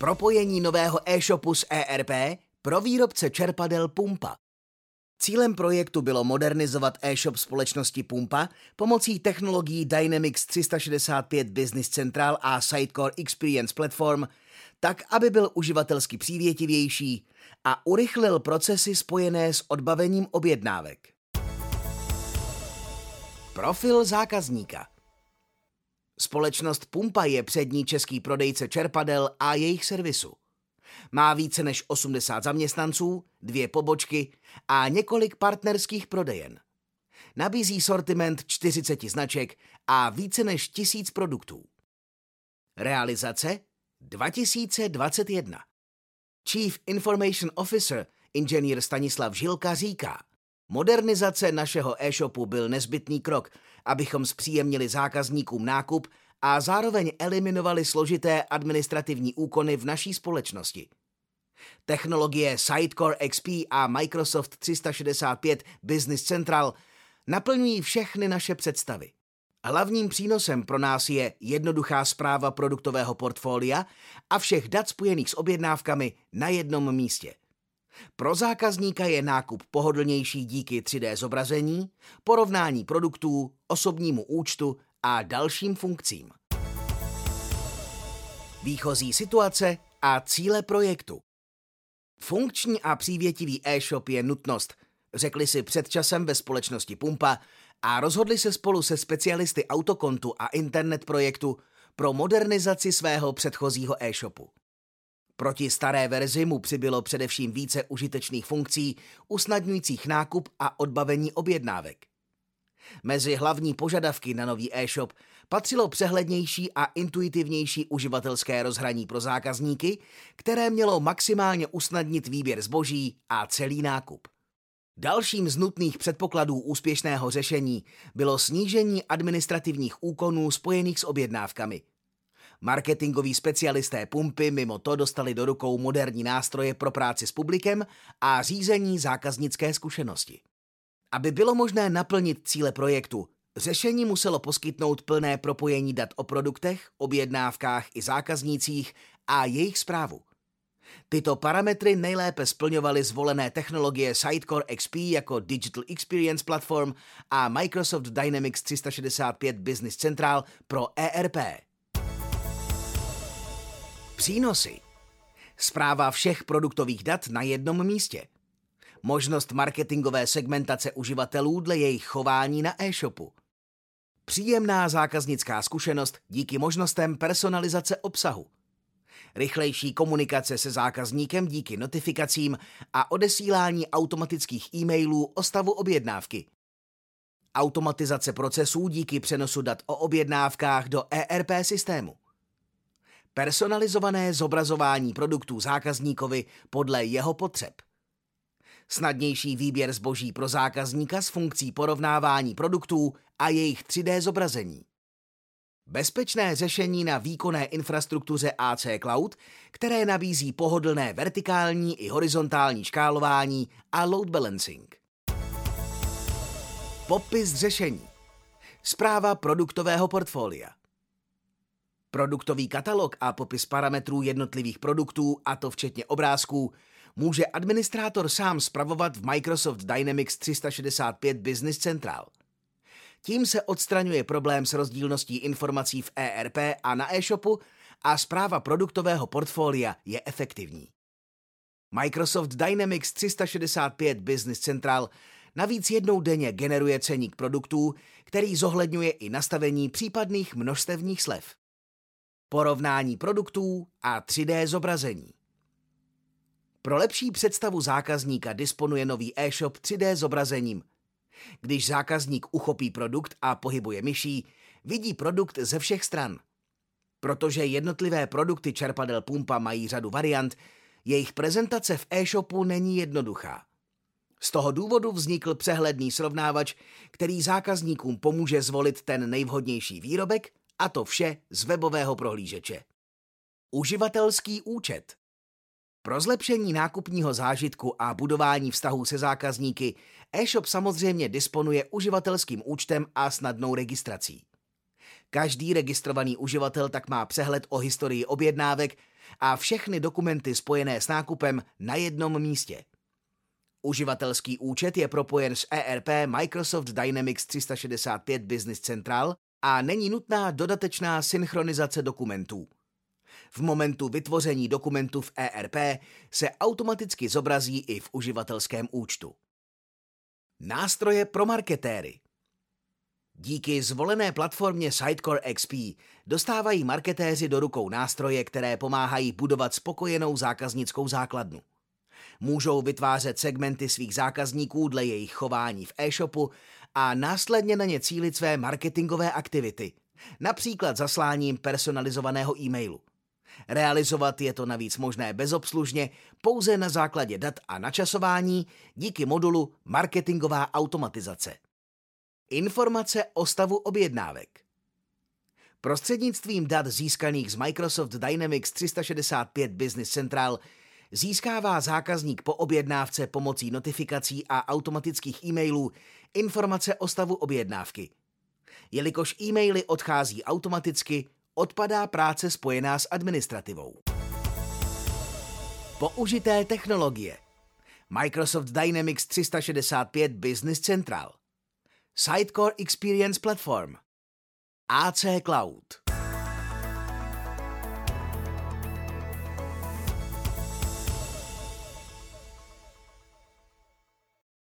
Propojení nového e-shopu s ERP pro výrobce čerpadel Pumpa. Cílem projektu bylo modernizovat e-shop společnosti Pumpa pomocí technologií Dynamics 365 Business Central a Sitecore Experience Platform, tak, aby byl uživatelsky přívětivější a urychlil procesy spojené s odbavením objednávek. Profil zákazníka Společnost Pumpa je přední český prodejce čerpadel a jejich servisu. Má více než 80 zaměstnanců, dvě pobočky a několik partnerských prodejen. Nabízí sortiment 40 značek a více než tisíc produktů. Realizace 2021. Chief Information Officer inženýr Stanislav Žilka říká, modernizace našeho e-shopu byl nezbytný krok, abychom zpříjemnili zákazníkům nákup a zároveň eliminovali složité administrativní úkony v naší společnosti. Technologie Sitecore XP a Microsoft 365 Business Central naplňují všechny naše představy. Hlavním přínosem pro nás je jednoduchá zpráva produktového portfolia a všech dat spojených s objednávkami na jednom místě. Pro zákazníka je nákup pohodlnější díky 3D zobrazení, porovnání produktů, osobnímu účtu a dalším funkcím. Výchozí situace a cíle projektu. Funkční a přívětivý e-shop je nutnost, řekli si před časem ve společnosti Pumpa a rozhodli se spolu se specialisty autokontu a internet projektu pro modernizaci svého předchozího e-shopu. Proti staré verzi mu přibylo především více užitečných funkcí, usnadňujících nákup a odbavení objednávek. Mezi hlavní požadavky na nový e-shop patřilo přehlednější a intuitivnější uživatelské rozhraní pro zákazníky, které mělo maximálně usnadnit výběr zboží a celý nákup. Dalším z nutných předpokladů úspěšného řešení bylo snížení administrativních úkonů spojených s objednávkami. Marketingoví specialisté pumpy mimo to dostali do rukou moderní nástroje pro práci s publikem a řízení zákaznické zkušenosti. Aby bylo možné naplnit cíle projektu, řešení muselo poskytnout plné propojení dat o produktech, objednávkách i zákaznících a jejich zprávu. Tyto parametry nejlépe splňovaly zvolené technologie Sitecore XP jako Digital Experience Platform a Microsoft Dynamics 365 Business Central pro ERP. Přínosy. Zpráva všech produktových dat na jednom místě. Možnost marketingové segmentace uživatelů dle jejich chování na e-shopu. Příjemná zákaznická zkušenost díky možnostem personalizace obsahu rychlejší komunikace se zákazníkem díky notifikacím a odesílání automatických e-mailů o stavu objednávky. Automatizace procesů díky přenosu dat o objednávkách do ERP systému. Personalizované zobrazování produktů zákazníkovi podle jeho potřeb. Snadnější výběr zboží pro zákazníka s funkcí porovnávání produktů a jejich 3D zobrazení. Bezpečné řešení na výkonné infrastruktuře AC Cloud, které nabízí pohodlné vertikální i horizontální škálování a load balancing. Popis řešení. Zpráva produktového portfolia. Produktový katalog a popis parametrů jednotlivých produktů, a to včetně obrázků, může administrátor sám spravovat v Microsoft Dynamics 365 Business Central – tím se odstraňuje problém s rozdílností informací v ERP a na e-shopu a zpráva produktového portfolia je efektivní. Microsoft Dynamics 365 Business Central navíc jednou denně generuje ceník produktů, který zohledňuje i nastavení případných množstevních slev. Porovnání produktů a 3D zobrazení. Pro lepší představu zákazníka disponuje nový e-shop 3D zobrazením – když zákazník uchopí produkt a pohybuje myší, vidí produkt ze všech stran. Protože jednotlivé produkty čerpadel Pumpa mají řadu variant, jejich prezentace v e-shopu není jednoduchá. Z toho důvodu vznikl přehledný srovnávač, který zákazníkům pomůže zvolit ten nejvhodnější výrobek, a to vše z webového prohlížeče. Uživatelský účet pro zlepšení nákupního zážitku a budování vztahů se zákazníky e-shop samozřejmě disponuje uživatelským účtem a snadnou registrací. Každý registrovaný uživatel tak má přehled o historii objednávek a všechny dokumenty spojené s nákupem na jednom místě. Uživatelský účet je propojen s ERP Microsoft Dynamics 365 Business Central a není nutná dodatečná synchronizace dokumentů. V momentu vytvoření dokumentu v ERP se automaticky zobrazí i v uživatelském účtu. Nástroje pro marketéry Díky zvolené platformě Sitecore XP dostávají marketéři do rukou nástroje, které pomáhají budovat spokojenou zákaznickou základnu. Můžou vytvářet segmenty svých zákazníků dle jejich chování v e-shopu a následně na ně cílit své marketingové aktivity, například zasláním personalizovaného e-mailu. Realizovat je to navíc možné bezobslužně pouze na základě dat a načasování díky modulu Marketingová automatizace. Informace o stavu objednávek. Prostřednictvím dat získaných z Microsoft Dynamics 365 Business Central získává zákazník po objednávce pomocí notifikací a automatických e-mailů informace o stavu objednávky. Jelikož e-maily odchází automaticky, odpadá práce spojená s administrativou. Použité technologie Microsoft Dynamics 365 Business Central Sitecore Experience Platform AC Cloud